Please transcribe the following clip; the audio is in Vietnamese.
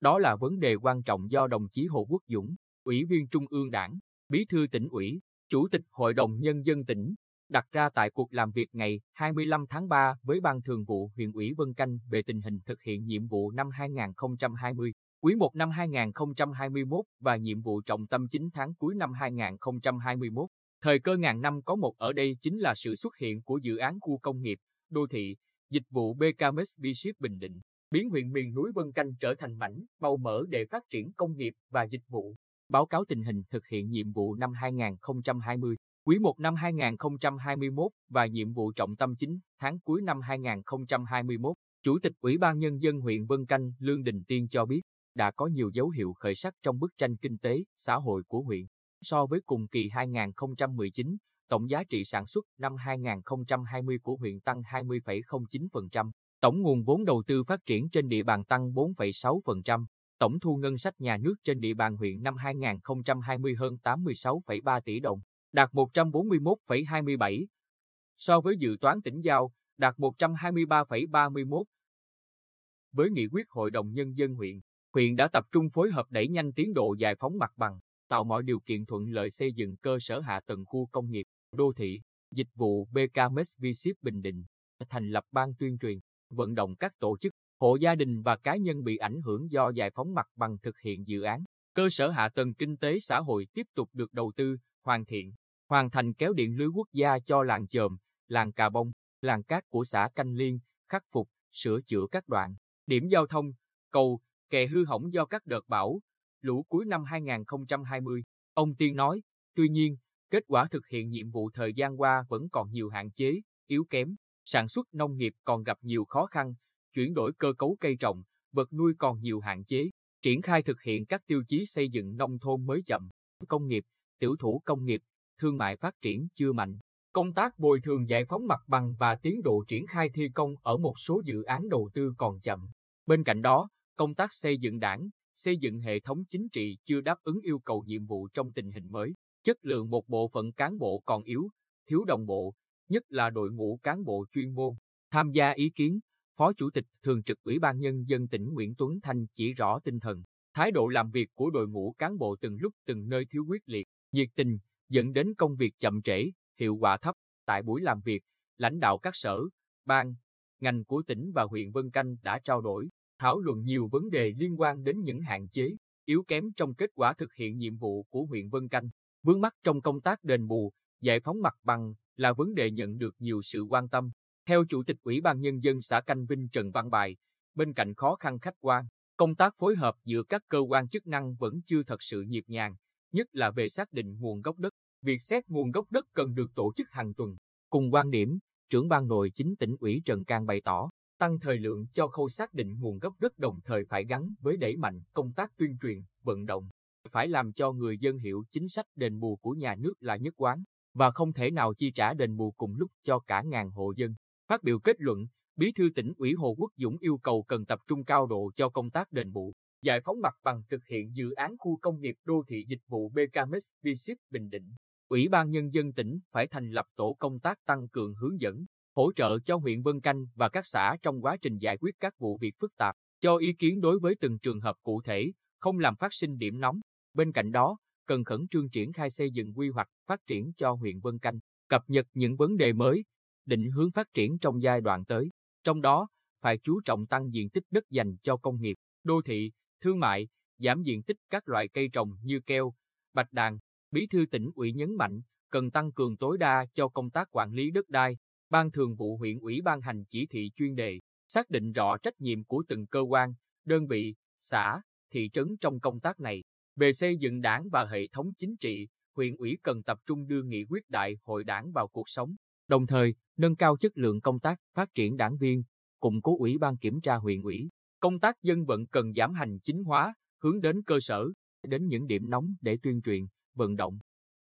Đó là vấn đề quan trọng do đồng chí Hồ Quốc Dũng, Ủy viên Trung ương Đảng, Bí thư tỉnh ủy, Chủ tịch Hội đồng Nhân dân tỉnh, đặt ra tại cuộc làm việc ngày 25 tháng 3 với Ban Thường vụ huyện ủy Vân Canh về tình hình thực hiện nhiệm vụ năm 2020, quý 1 năm 2021 và nhiệm vụ trọng tâm 9 tháng cuối năm 2021. Thời cơ ngàn năm có một ở đây chính là sự xuất hiện của dự án khu công nghiệp, đô thị, dịch vụ BKMS Bishop Bình Định, biến huyện miền núi Vân Canh trở thành mảnh, màu mỡ để phát triển công nghiệp và dịch vụ. Báo cáo tình hình thực hiện nhiệm vụ năm 2020, quý 1 năm 2021 và nhiệm vụ trọng tâm chính tháng cuối năm 2021. Chủ tịch Ủy ban Nhân dân huyện Vân Canh Lương Đình Tiên cho biết, đã có nhiều dấu hiệu khởi sắc trong bức tranh kinh tế, xã hội của huyện. So với cùng kỳ 2019, tổng giá trị sản xuất năm 2020 của huyện tăng 20,09%, tổng nguồn vốn đầu tư phát triển trên địa bàn tăng 4,6%, tổng thu ngân sách nhà nước trên địa bàn huyện năm 2020 hơn 86,3 tỷ đồng, đạt 141,27. So với dự toán tỉnh giao, đạt 123,31. Với nghị quyết Hội đồng Nhân dân huyện, huyện đã tập trung phối hợp đẩy nhanh tiến độ giải phóng mặt bằng, tạo mọi điều kiện thuận lợi xây dựng cơ sở hạ tầng khu công nghiệp, đô thị, dịch vụ BKMS VSIP Bình Định, thành lập ban tuyên truyền, vận động các tổ chức, hộ gia đình và cá nhân bị ảnh hưởng do giải phóng mặt bằng thực hiện dự án. Cơ sở hạ tầng kinh tế xã hội tiếp tục được đầu tư, hoàn thiện, hoàn thành kéo điện lưới quốc gia cho làng Chồm, làng Cà Bông, làng Cát của xã Canh Liên, khắc phục, sửa chữa các đoạn, điểm giao thông, cầu, kè hư hỏng do các đợt bão, lũ cuối năm 2020. Ông Tiên nói, tuy nhiên, kết quả thực hiện nhiệm vụ thời gian qua vẫn còn nhiều hạn chế, yếu kém, sản xuất nông nghiệp còn gặp nhiều khó khăn, chuyển đổi cơ cấu cây trồng, vật nuôi còn nhiều hạn chế, triển khai thực hiện các tiêu chí xây dựng nông thôn mới chậm, công nghiệp, tiểu thủ công nghiệp, thương mại phát triển chưa mạnh. Công tác bồi thường giải phóng mặt bằng và tiến độ triển khai thi công ở một số dự án đầu tư còn chậm. Bên cạnh đó, công tác xây dựng đảng, xây dựng hệ thống chính trị chưa đáp ứng yêu cầu nhiệm vụ trong tình hình mới. Chất lượng một bộ phận cán bộ còn yếu, thiếu đồng bộ, nhất là đội ngũ cán bộ chuyên môn. Tham gia ý kiến, Phó Chủ tịch Thường trực Ủy ban Nhân dân tỉnh Nguyễn Tuấn Thanh chỉ rõ tinh thần, thái độ làm việc của đội ngũ cán bộ từng lúc từng nơi thiếu quyết liệt, nhiệt tình, dẫn đến công việc chậm trễ, hiệu quả thấp. Tại buổi làm việc, lãnh đạo các sở, ban, ngành của tỉnh và huyện Vân Canh đã trao đổi, thảo luận nhiều vấn đề liên quan đến những hạn chế, yếu kém trong kết quả thực hiện nhiệm vụ của huyện Vân Canh. Vướng mắc trong công tác đền bù, giải phóng mặt bằng là vấn đề nhận được nhiều sự quan tâm. Theo Chủ tịch Ủy ban Nhân dân xã Canh Vinh Trần Văn Bài, bên cạnh khó khăn khách quan, công tác phối hợp giữa các cơ quan chức năng vẫn chưa thật sự nhịp nhàng, nhất là về xác định nguồn gốc đất. Việc xét nguồn gốc đất cần được tổ chức hàng tuần. Cùng quan điểm, trưởng ban nội chính tỉnh ủy Trần Cang bày tỏ, tăng thời lượng cho khâu xác định nguồn gốc đất đồng thời phải gắn với đẩy mạnh công tác tuyên truyền, vận động. Phải làm cho người dân hiểu chính sách đền bù của nhà nước là nhất quán, và không thể nào chi trả đền bù cùng lúc cho cả ngàn hộ dân. Phát biểu kết luận, Bí thư tỉnh ủy Hồ Quốc Dũng yêu cầu cần tập trung cao độ cho công tác đền bù, giải phóng mặt bằng thực hiện dự án khu công nghiệp đô thị dịch vụ BKMS Vship Bình Định. Ủy ban Nhân dân tỉnh phải thành lập tổ công tác tăng cường hướng dẫn, hỗ trợ cho huyện Vân Canh và các xã trong quá trình giải quyết các vụ việc phức tạp, cho ý kiến đối với từng trường hợp cụ thể, không làm phát sinh điểm nóng. Bên cạnh đó, cần khẩn trương triển khai xây dựng quy hoạch phát triển cho huyện Vân Canh, cập nhật những vấn đề mới, định hướng phát triển trong giai đoạn tới. Trong đó, phải chú trọng tăng diện tích đất dành cho công nghiệp, đô thị, thương mại, giảm diện tích các loại cây trồng như keo, bạch đàn. Bí thư tỉnh ủy nhấn mạnh, cần tăng cường tối đa cho công tác quản lý đất đai. Ban thường vụ huyện ủy ban hành chỉ thị chuyên đề, xác định rõ trách nhiệm của từng cơ quan, đơn vị, xã, thị trấn trong công tác này. Về xây dựng đảng và hệ thống chính trị, huyện ủy cần tập trung đưa nghị quyết đại hội đảng vào cuộc sống, đồng thời nâng cao chất lượng công tác phát triển đảng viên, củng cố ủy ban kiểm tra huyện ủy. Công tác dân vận cần giảm hành chính hóa, hướng đến cơ sở, đến những điểm nóng để tuyên truyền, vận động.